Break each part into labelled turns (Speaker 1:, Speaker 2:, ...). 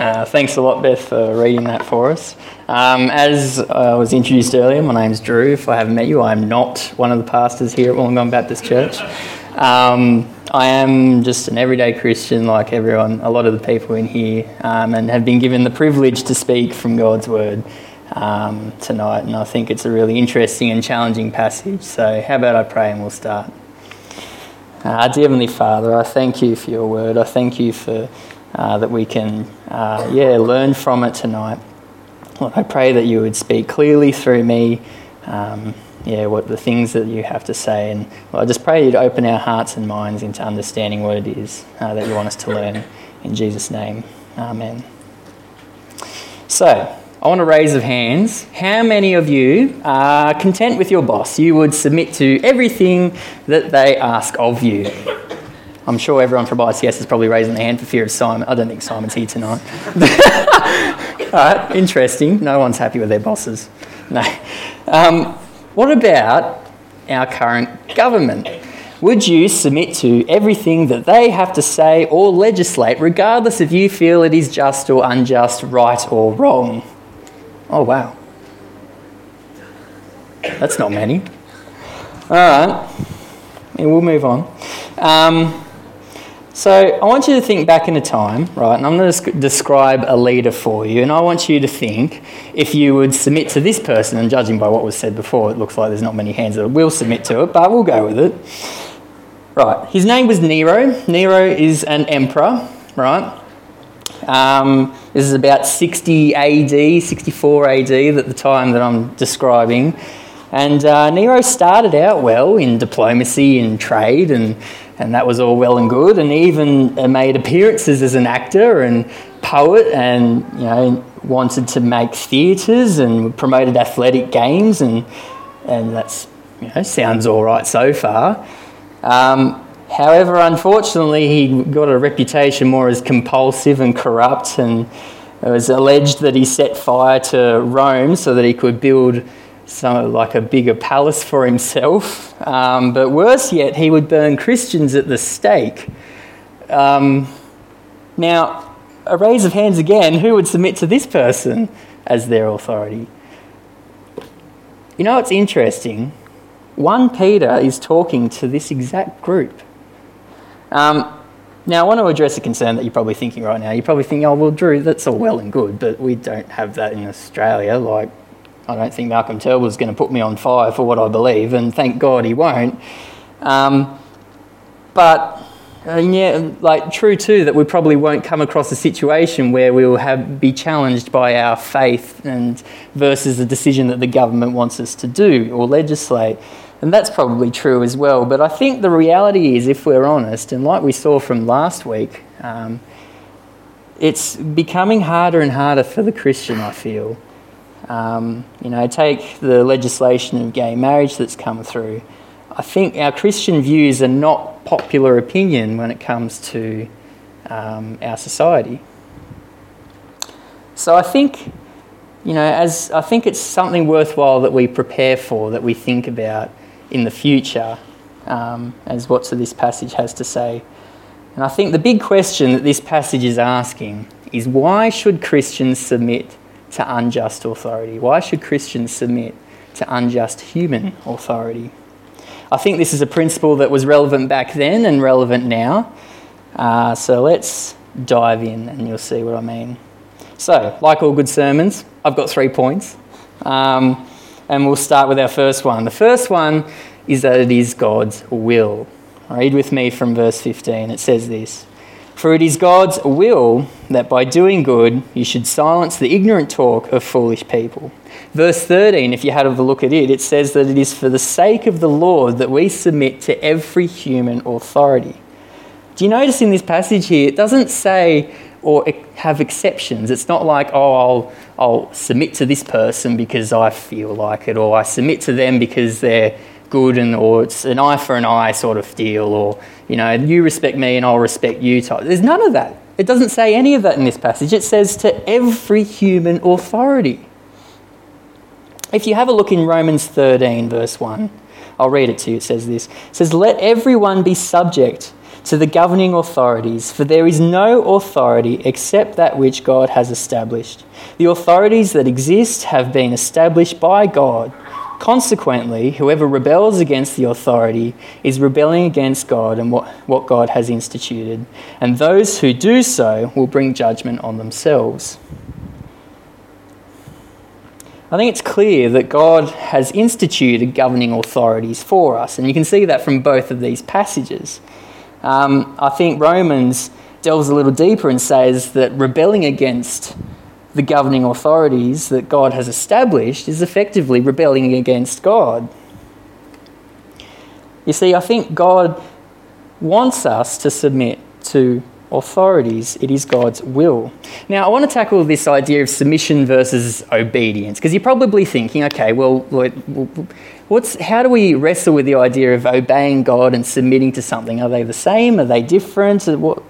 Speaker 1: Uh, thanks a lot, Beth, for reading that for us. Um, as I was introduced earlier, my name's Drew. If I haven't met you, I'm not one of the pastors here at Wollongong Baptist Church. Um, I am just an everyday Christian like everyone, a lot of the people in here, um, and have been given the privilege to speak from God's Word um, tonight. And I think it's a really interesting and challenging passage. So, how about I pray and we'll start? Uh, dear Heavenly Father, I thank you for your Word. I thank you for uh, that we can, uh, yeah, learn from it tonight. Lord, I pray that you would speak clearly through me, um, yeah, what the things that you have to say. And I just pray you'd open our hearts and minds into understanding what it is uh, that you want us to learn. In Jesus' name, Amen. So, I want a raise of hands. How many of you are content with your boss? You would submit to everything that they ask of you. I'm sure everyone from ICS is probably raising their hand for fear of Simon. I don't think Simon's here tonight. Interesting. No one's happy with their bosses. No. Um, what about our current government? Would you submit to everything that they have to say or legislate, regardless if you feel it is just or unjust, right or wrong? Oh, wow. That's not many. All right. we'll move on. Um, so I want you to think back in a time, right? And I'm going to describe a leader for you, and I want you to think if you would submit to this person. And judging by what was said before, it looks like there's not many hands that will submit to it, but we'll go with it. Right. His name was Nero. Nero is an emperor, right? Um, this is about 60 AD, 64 AD, at the time that I'm describing. And uh, Nero started out well in diplomacy and trade and and that was all well and good. And even uh, made appearances as an actor and poet, and you know wanted to make theatres and promoted athletic games, and and that's you know sounds all right so far. Um, however, unfortunately, he got a reputation more as compulsive and corrupt, and it was alleged that he set fire to Rome so that he could build some like a bigger palace for himself. Um, but worse yet, he would burn Christians at the stake. Um, now, a raise of hands again, who would submit to this person as their authority? You know, it's interesting. 1 Peter is talking to this exact group. Um, now, I want to address a concern that you're probably thinking right now. You're probably thinking, oh, well, Drew, that's all well and good, but we don't have that in Australia. Like, I don't think Malcolm Turnbull is going to put me on fire for what I believe, and thank God he won't. Um, but uh, yeah, like true too that we probably won't come across a situation where we will have be challenged by our faith and versus a decision that the government wants us to do or legislate. And that's probably true as well. But I think the reality is, if we're honest, and like we saw from last week, um, it's becoming harder and harder for the Christian, I feel, um, you know, take the legislation of gay marriage that's come through. I think our Christian views are not popular opinion when it comes to um, our society. So I think, you know, as I think it's something worthwhile that we prepare for, that we think about in the future, um, as what this passage has to say. And I think the big question that this passage is asking is why should Christians submit to unjust authority? Why should Christians submit to unjust human authority? I think this is a principle that was relevant back then and relevant now. Uh, so let's dive in and you'll see what I mean. So, like all good sermons, I've got three points. Um, and we'll start with our first one. The first one is that it is God's will. Read with me from verse 15. It says this for it is God's will that by doing good you should silence the ignorant talk of foolish people. Verse 13, if you had a look at it, it says that it is for the sake of the Lord that we submit to every human authority. Do you notice in this passage here, it doesn't say or have exceptions. It's not like, oh, I'll, I'll submit to this person because I feel like it, or I submit to them because they're good and or it's an eye for an eye sort of deal or you know you respect me and I'll respect you type. There's none of that. It doesn't say any of that in this passage. It says to every human authority. If you have a look in Romans 13 verse 1, I'll read it to you. It says this. It says let everyone be subject to the governing authorities, for there is no authority except that which God has established. The authorities that exist have been established by God. Consequently, whoever rebels against the authority is rebelling against God and what, what God has instituted, and those who do so will bring judgment on themselves. I think it's clear that God has instituted governing authorities for us, and you can see that from both of these passages. Um, I think Romans delves a little deeper and says that rebelling against the governing authorities that God has established is effectively rebelling against God. You see, I think God wants us to submit to authorities. It is God's will. Now, I want to tackle this idea of submission versus obedience because you're probably thinking, okay, well, what's, how do we wrestle with the idea of obeying God and submitting to something? Are they the same? Are they different? So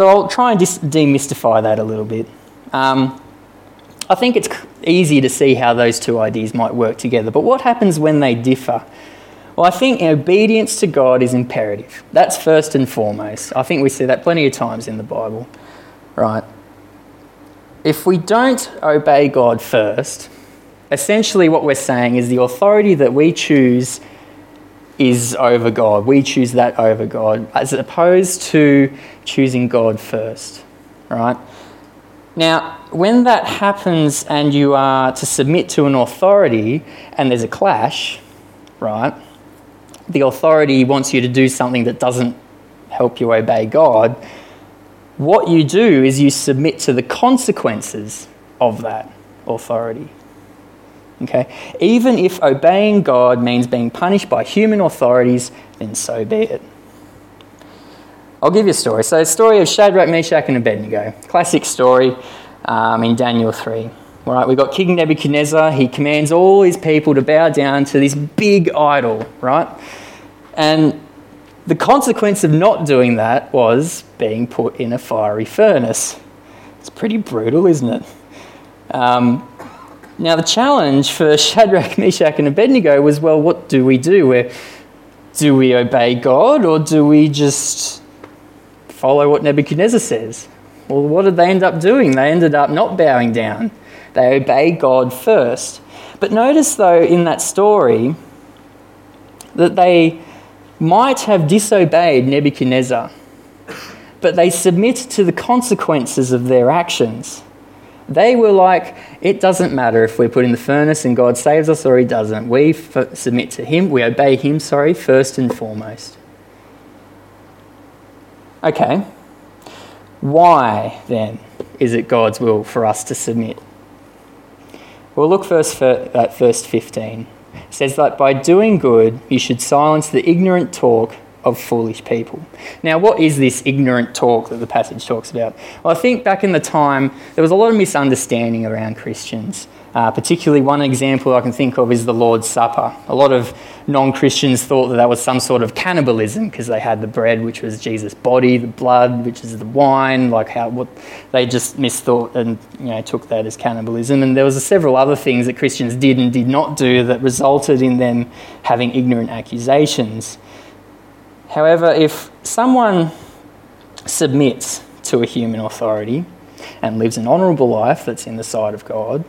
Speaker 1: I'll try and demystify that a little bit. Um, I think it's easy to see how those two ideas might work together, but what happens when they differ? Well, I think obedience to God is imperative. That's first and foremost. I think we see that plenty of times in the Bible, right? If we don't obey God first, essentially what we're saying is the authority that we choose is over God. We choose that over God, as opposed to choosing God first, right? Now, when that happens and you are to submit to an authority and there's a clash, right? The authority wants you to do something that doesn't help you obey God. What you do is you submit to the consequences of that authority. Okay? Even if obeying God means being punished by human authorities, then so be it. I'll give you a story. So, the story of Shadrach, Meshach, and Abednego. Classic story um, in Daniel 3. All right, we've got King Nebuchadnezzar. He commands all his people to bow down to this big idol, right? And the consequence of not doing that was being put in a fiery furnace. It's pretty brutal, isn't it? Um, now, the challenge for Shadrach, Meshach, and Abednego was well, what do we do? Where, do we obey God or do we just follow what Nebuchadnezzar says. Well, what did they end up doing? They ended up not bowing down, they obeyed God first. But notice, though, in that story, that they might have disobeyed Nebuchadnezzar, but they submit to the consequences of their actions. They were like, it doesn't matter if we're put in the furnace and God saves us or He doesn't. We f- submit to Him, we obey Him, sorry, first and foremost. Okay, why then is it God's will for us to submit? Well, look first at verse 15. It says that by doing good, you should silence the ignorant talk of foolish people. Now, what is this ignorant talk that the passage talks about? Well, I think back in the time, there was a lot of misunderstanding around Christians. Uh, particularly, one example I can think of is the Lord's Supper. A lot of non Christians thought that that was some sort of cannibalism because they had the bread, which was Jesus' body, the blood, which is the wine. Like how what they just misthought and you know took that as cannibalism. And there was several other things that Christians did and did not do that resulted in them having ignorant accusations. However, if someone submits to a human authority and lives an honourable life that's in the sight of God,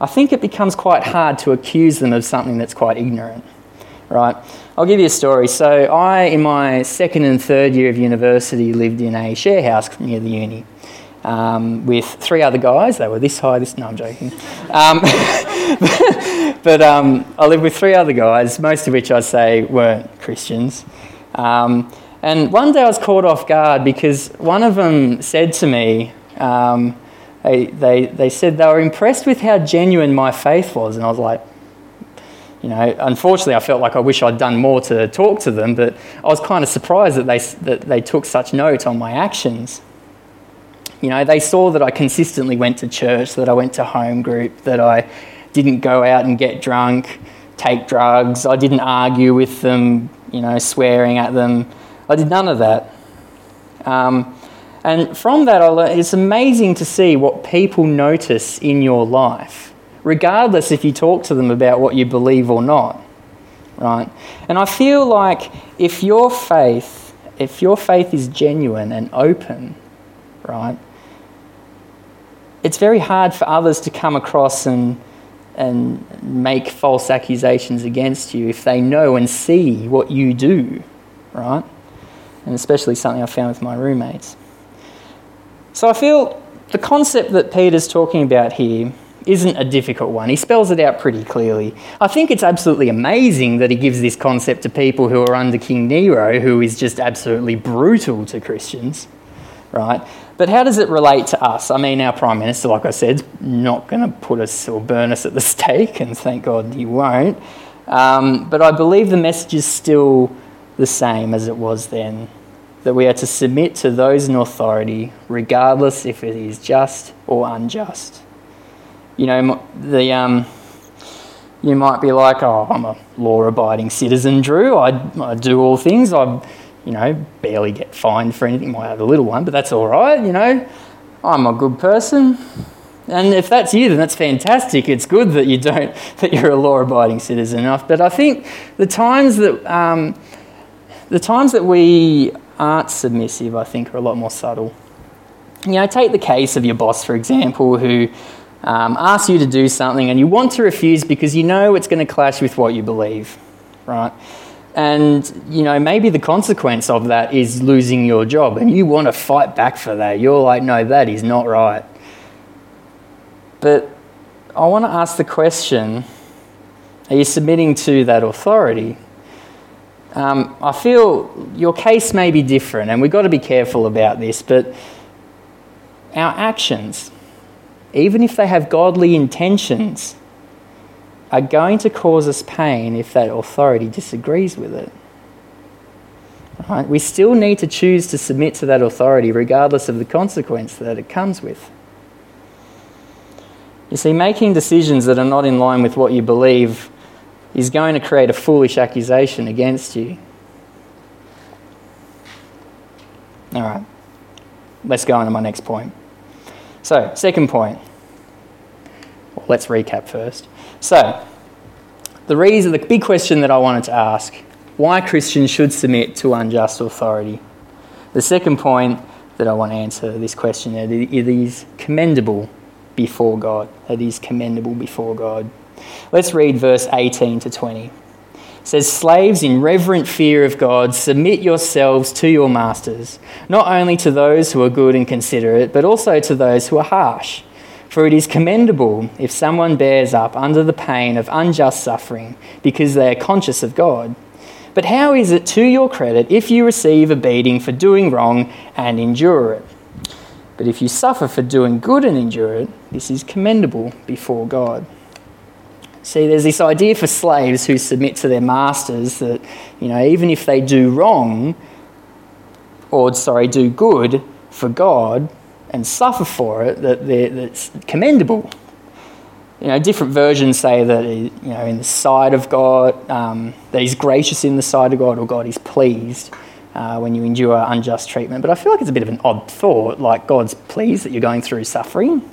Speaker 1: I think it becomes quite hard to accuse them of something that's quite ignorant, right? I'll give you a story. So, I, in my second and third year of university, lived in a share house near the uni um, with three other guys. They were this high, this. No, I'm joking. Um, but um, I lived with three other guys, most of which I'd say weren't Christians. Um, and one day I was caught off guard because one of them said to me, um, they, they, they said they were impressed with how genuine my faith was. And I was like, you know, unfortunately, I felt like I wish I'd done more to talk to them, but I was kind of surprised that they, that they took such note on my actions. You know, they saw that I consistently went to church, that I went to home group, that I didn't go out and get drunk, take drugs, I didn't argue with them, you know, swearing at them. I did none of that. Um, and from that, learned, it's amazing to see what people notice in your life, regardless if you talk to them about what you believe or not. Right? And I feel like if your faith if your faith is genuine and open, right, it's very hard for others to come across and, and make false accusations against you if they know and see what you do, right? And especially something I found with my roommates. So I feel the concept that Peter's talking about here isn't a difficult one. He spells it out pretty clearly. I think it's absolutely amazing that he gives this concept to people who are under King Nero, who is just absolutely brutal to Christians, right? But how does it relate to us? I mean, our Prime Minister, like I said, is not going to put us or burn us at the stake, and thank God he won't. Um, but I believe the message is still the same as it was then that we are to submit to those in authority, regardless if it is just or unjust you know, the, um, you might be like, oh, I'm a law abiding citizen, Drew. I, I do all things. I, you know, barely get fined for anything. Might have a little one, but that's all right, you know. I'm a good person. And if that's you, then that's fantastic. It's good that you don't, that you're a law-abiding citizen enough. But I think the times that, um, the times that we aren't submissive, I think, are a lot more subtle. You know, take the case of your boss, for example, who um, asks you to do something and you want to refuse because you know it's going to clash with what you believe, right? And, you know, maybe the consequence of that is losing your job and you want to fight back for that. You're like, no, that is not right. But I want to ask the question are you submitting to that authority? Um, I feel your case may be different, and we've got to be careful about this, but our actions, even if they have godly intentions, are going to cause us pain if that authority disagrees with it. Right? We still need to choose to submit to that authority regardless of the consequence that it comes with. You see, making decisions that are not in line with what you believe is going to create a foolish accusation against you. All right, let's go on to my next point. So, second point. Well, let's recap first. So, the reason, the big question that I wanted to ask why Christians should submit to unjust authority. The second point that I want to answer this question that it is commendable before God. It is commendable before God. Let's read verse 18 to 20 says, Slaves, in reverent fear of God, submit yourselves to your masters, not only to those who are good and considerate, but also to those who are harsh. For it is commendable if someone bears up under the pain of unjust suffering because they are conscious of God. But how is it to your credit if you receive a beating for doing wrong and endure it? But if you suffer for doing good and endure it, this is commendable before God. See, there's this idea for slaves who submit to their masters that, you know, even if they do wrong, or sorry, do good for God and suffer for it, that that's commendable. You know, different versions say that, you know, in the sight of God, um, that He's gracious in the sight of God, or God is pleased uh, when you endure unjust treatment. But I feel like it's a bit of an odd thought, like God's pleased that you're going through suffering.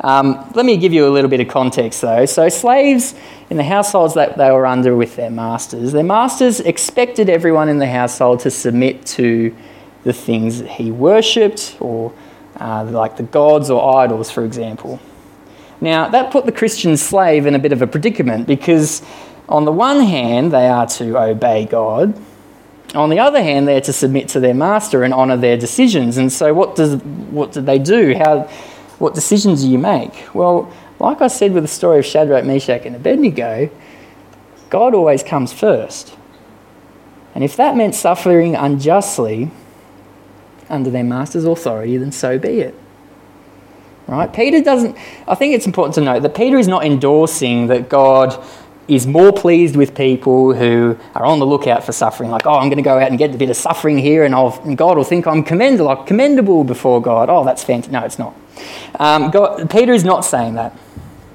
Speaker 1: Um, let me give you a little bit of context though. So, slaves in the households that they were under with their masters, their masters expected everyone in the household to submit to the things that he worshipped, or uh, like the gods or idols, for example. Now, that put the Christian slave in a bit of a predicament because, on the one hand, they are to obey God. On the other hand, they're to submit to their master and honour their decisions. And so, what, does, what do they do? How, what decisions do you make? Well, like I said with the story of Shadrach, Meshach, and Abednego, God always comes first. And if that meant suffering unjustly under their master's authority, then so be it. Right? Peter doesn't, I think it's important to note that Peter is not endorsing that God is more pleased with people who are on the lookout for suffering, like, oh, I'm going to go out and get a bit of suffering here, and, and God will think I'm commendable, like, commendable before God. Oh, that's fantastic. No, it's not. Um, God, Peter is not saying that.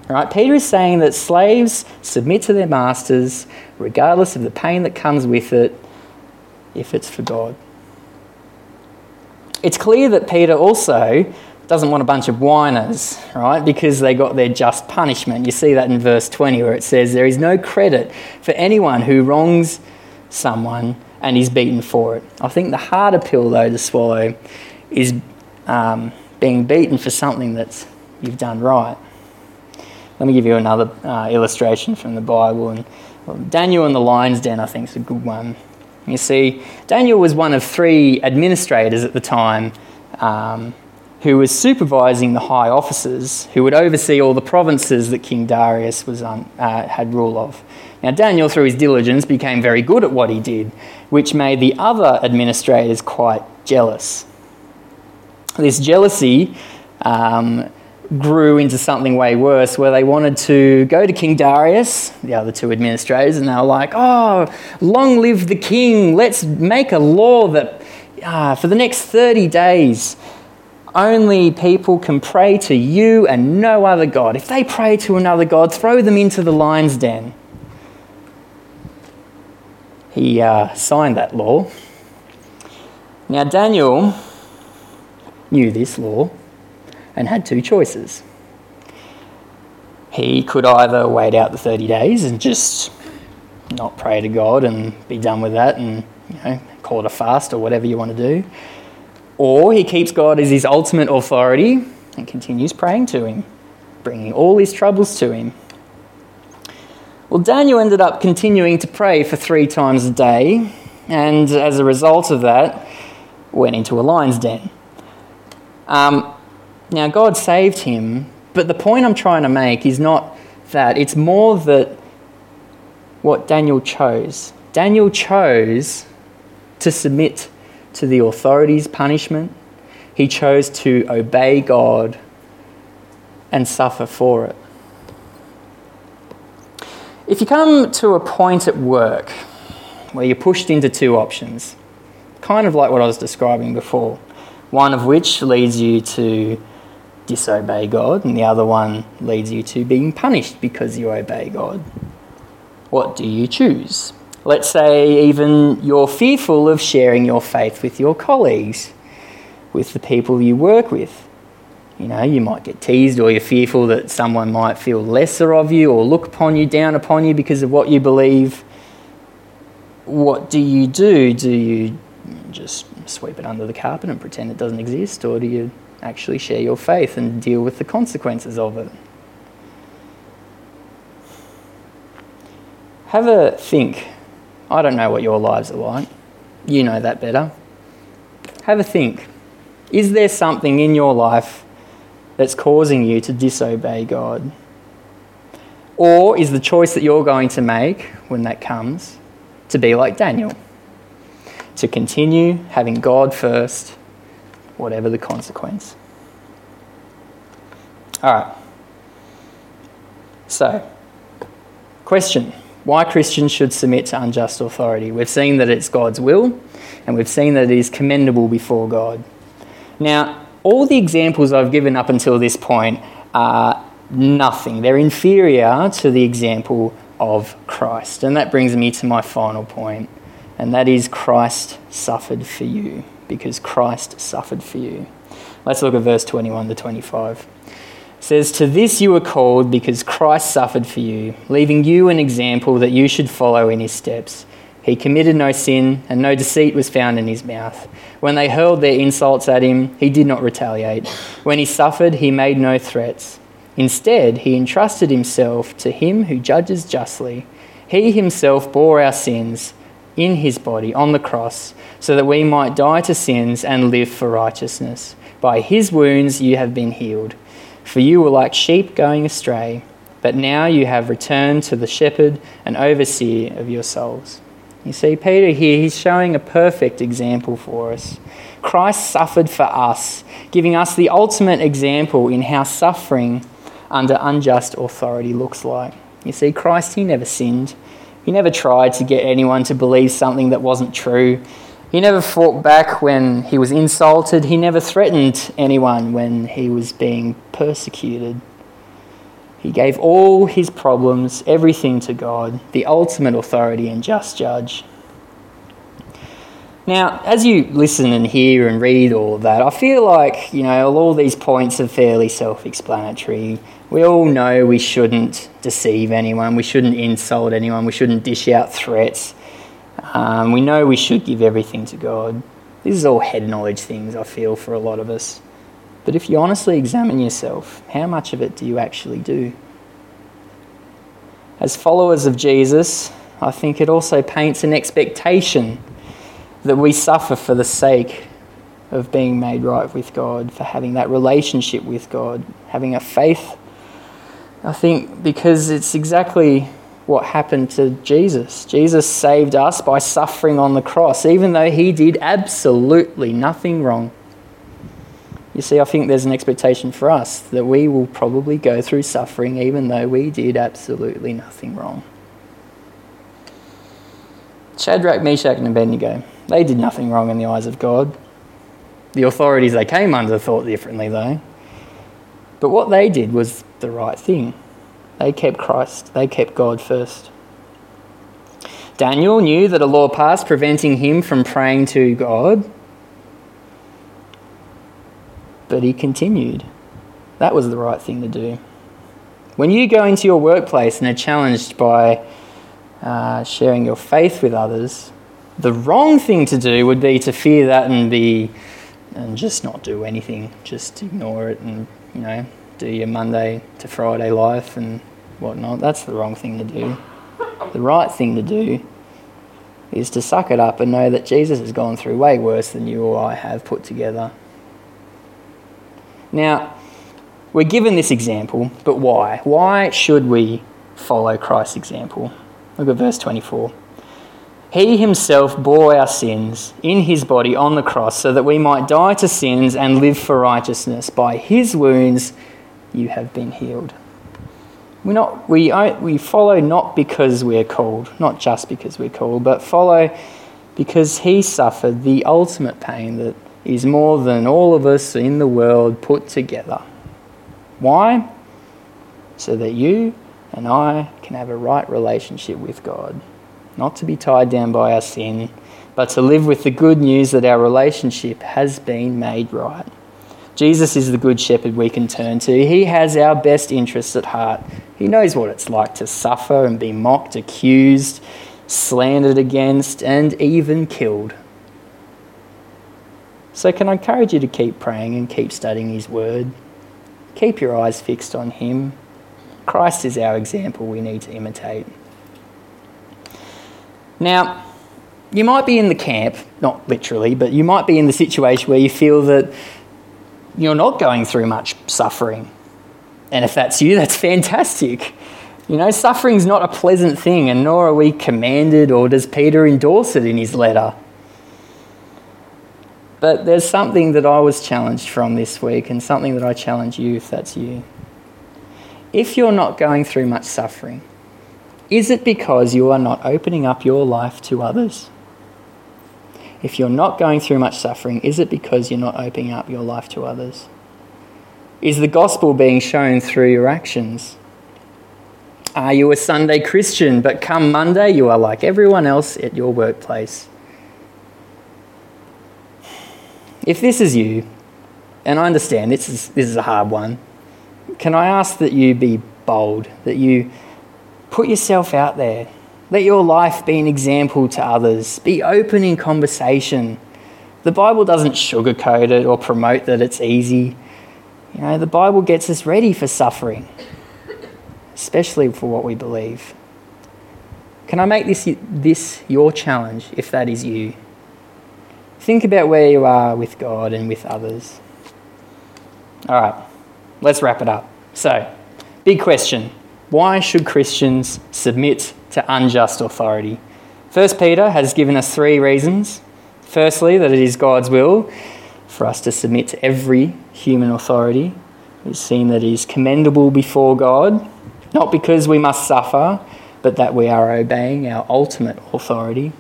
Speaker 1: Right? Peter is saying that slaves submit to their masters regardless of the pain that comes with it if it's for God. It's clear that Peter also doesn't want a bunch of whiners, right? Because they got their just punishment. You see that in verse 20 where it says, There is no credit for anyone who wrongs someone and is beaten for it. I think the harder pill, though, to swallow is um, being beaten for something that you've done right. Let me give you another uh, illustration from the Bible. And Daniel and the lion's den, I think, is a good one. You see, Daniel was one of three administrators at the time um, who was supervising the high officers who would oversee all the provinces that King Darius was uh, had rule of. Now, Daniel, through his diligence, became very good at what he did, which made the other administrators quite jealous. This jealousy um, grew into something way worse where they wanted to go to King Darius, the other two administrators, and they were like, oh, long live the king, let's make a law that uh, for the next 30 days, only people can pray to you and no other God. If they pray to another God, throw them into the lion's den. He uh, signed that law. Now, Daniel knew this law and had two choices. He could either wait out the 30 days and just not pray to God and be done with that and you know, call it a fast or whatever you want to do. Or he keeps God as his ultimate authority and continues praying to him, bringing all his troubles to him. Well, Daniel ended up continuing to pray for three times a day, and as a result of that, went into a lion's den. Um, now, God saved him, but the point I'm trying to make is not that. It's more that what Daniel chose. Daniel chose to submit to the authorities' punishment, he chose to obey God and suffer for it. If you come to a point at work where you're pushed into two options, kind of like what I was describing before, one of which leads you to disobey God, and the other one leads you to being punished because you obey God. What do you choose? Let's say even you're fearful of sharing your faith with your colleagues, with the people you work with. You know, you might get teased or you're fearful that someone might feel lesser of you or look upon you, down upon you because of what you believe. What do you do? Do you just sweep it under the carpet and pretend it doesn't exist, or do you actually share your faith and deal with the consequences of it? Have a think I don't know what your lives are like. You know that better. Have a think. Is there something in your life that's causing you to disobey God? Or is the choice that you're going to make when that comes to be like Daniel? To continue having God first, whatever the consequence. All right. So, question why Christians should submit to unjust authority. We've seen that it's God's will, and we've seen that it is commendable before God. Now, all the examples I've given up until this point are nothing. They're inferior to the example of Christ. And that brings me to my final point, and that is Christ suffered for you, because Christ suffered for you. Let's look at verse 21 to 25 says, To this you were called because Christ suffered for you, leaving you an example that you should follow in his steps. He committed no sin, and no deceit was found in his mouth. When they hurled their insults at him, he did not retaliate. When he suffered, he made no threats. Instead, he entrusted himself to him who judges justly. He himself bore our sins in his body on the cross, so that we might die to sins and live for righteousness. By his wounds you have been healed. For you were like sheep going astray, but now you have returned to the shepherd and overseer of your souls. You see, Peter here, he's showing a perfect example for us. Christ suffered for us, giving us the ultimate example in how suffering under unjust authority looks like. You see, Christ, he never sinned. He never tried to get anyone to believe something that wasn't true. He never fought back when he was insulted. He never threatened anyone when he was being persecuted. He gave all his problems, everything to God, the ultimate authority and just judge. Now, as you listen and hear and read all of that, I feel like, you know, all these points are fairly self explanatory. We all know we shouldn't deceive anyone, we shouldn't insult anyone, we shouldn't dish out threats. Um, we know we should give everything to God. This is all head knowledge things, I feel, for a lot of us. But if you honestly examine yourself, how much of it do you actually do? As followers of Jesus, I think it also paints an expectation that we suffer for the sake of being made right with God, for having that relationship with God, having a faith. I think because it's exactly what happened to Jesus. Jesus saved us by suffering on the cross, even though he did absolutely nothing wrong. You see, I think there's an expectation for us that we will probably go through suffering even though we did absolutely nothing wrong. Shadrach, Meshach, and Abednego, they did nothing wrong in the eyes of God. The authorities they came under thought differently, though. But what they did was the right thing. They kept Christ, they kept God first. Daniel knew that a law passed preventing him from praying to God, but he continued. That was the right thing to do. When you go into your workplace and are challenged by uh, sharing your faith with others, the wrong thing to do would be to fear that and be and just not do anything, just ignore it and you know do your Monday to Friday life and whatnot. That's the wrong thing to do. The right thing to do is to suck it up and know that Jesus has gone through way worse than you or I have put together. Now, we're given this example, but why? Why should we follow Christ's example? Look at verse 24. He himself bore our sins in his body on the cross so that we might die to sins and live for righteousness. By his wounds you have been healed. we not, we, we follow not because we're called, not just because we're called, but follow because he suffered the ultimate pain that is more than all of us in the world put together. Why? So that you and I can have a right relationship with God, not to be tied down by our sin, but to live with the good news that our relationship has been made right. Jesus is the good shepherd we can turn to. He has our best interests at heart. He knows what it's like to suffer and be mocked, accused, slandered against, and even killed. So, can I encourage you to keep praying and keep studying His Word? Keep your eyes fixed on Him. Christ is our example we need to imitate. Now, you might be in the camp, not literally, but you might be in the situation where you feel that you're not going through much suffering. And if that's you, that's fantastic. You know, suffering's not a pleasant thing, and nor are we commanded, or does Peter endorse it in his letter. But there's something that I was challenged from this week, and something that I challenge you if that's you. If you're not going through much suffering, is it because you are not opening up your life to others? If you're not going through much suffering, is it because you're not opening up your life to others? Is the gospel being shown through your actions? Are you a Sunday Christian, but come Monday you are like everyone else at your workplace? If this is you, and I understand this is, this is a hard one, can I ask that you be bold, that you put yourself out there? Let your life be an example to others. Be open in conversation. The Bible doesn't sugarcoat it or promote that it's easy. You know, the Bible gets us ready for suffering, especially for what we believe. Can I make this, this your challenge if that is you? Think about where you are with God and with others. All right, let's wrap it up. So, big question why should Christians submit to unjust authority? First Peter has given us three reasons. Firstly, that it is God's will for us to submit to every human authority. We've seen that it is commendable before God, not because we must suffer, but that we are obeying our ultimate authority.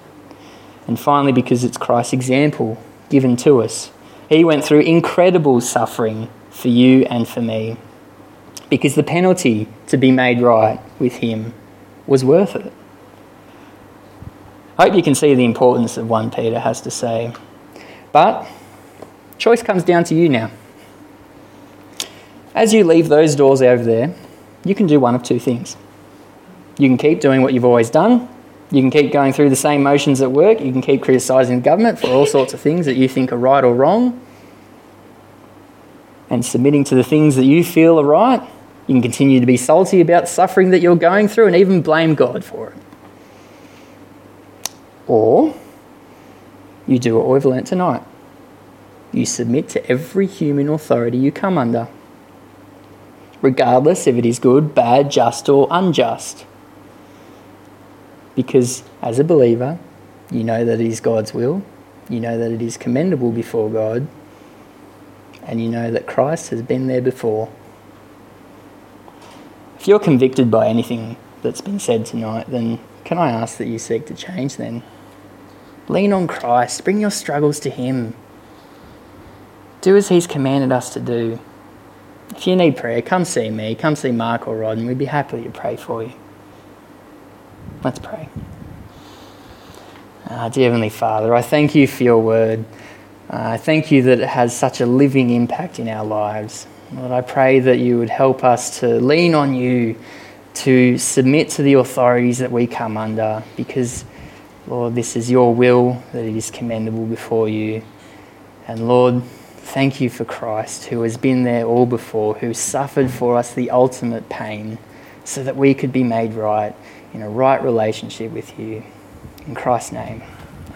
Speaker 1: And finally, because it's Christ's example given to us. He went through incredible suffering for you and for me because the penalty to be made right with Him was worth it. I hope you can see the importance of 1 Peter has to say. But choice comes down to you now. As you leave those doors over there, you can do one of two things. You can keep doing what you've always done, You can keep going through the same motions at work. You can keep criticising the government for all sorts of things that you think are right or wrong. And submitting to the things that you feel are right. You can continue to be salty about suffering that you're going through and even blame God for it. Or you do what we've learnt tonight. You submit to every human authority you come under, regardless if it is good, bad, just, or unjust. Because as a believer, you know that it is God's will, you know that it is commendable before God, and you know that Christ has been there before. If you're convicted by anything that's been said tonight, then can I ask that you seek to change then? Lean on Christ, bring your struggles to Him. Do as He's commanded us to do. If you need prayer, come see me, come see Mark or Rod, and we'd be happy to pray for you. Let's pray. Uh, dear Heavenly Father, I thank you for your word. Uh, I thank you that it has such a living impact in our lives. Lord, I pray that you would help us to lean on you, to submit to the authorities that we come under, because, Lord, this is your will, that it is commendable before you. And Lord, thank you for Christ, who has been there all before, who suffered for us the ultimate pain, so that we could be made right in a right relationship with you. In Christ's name.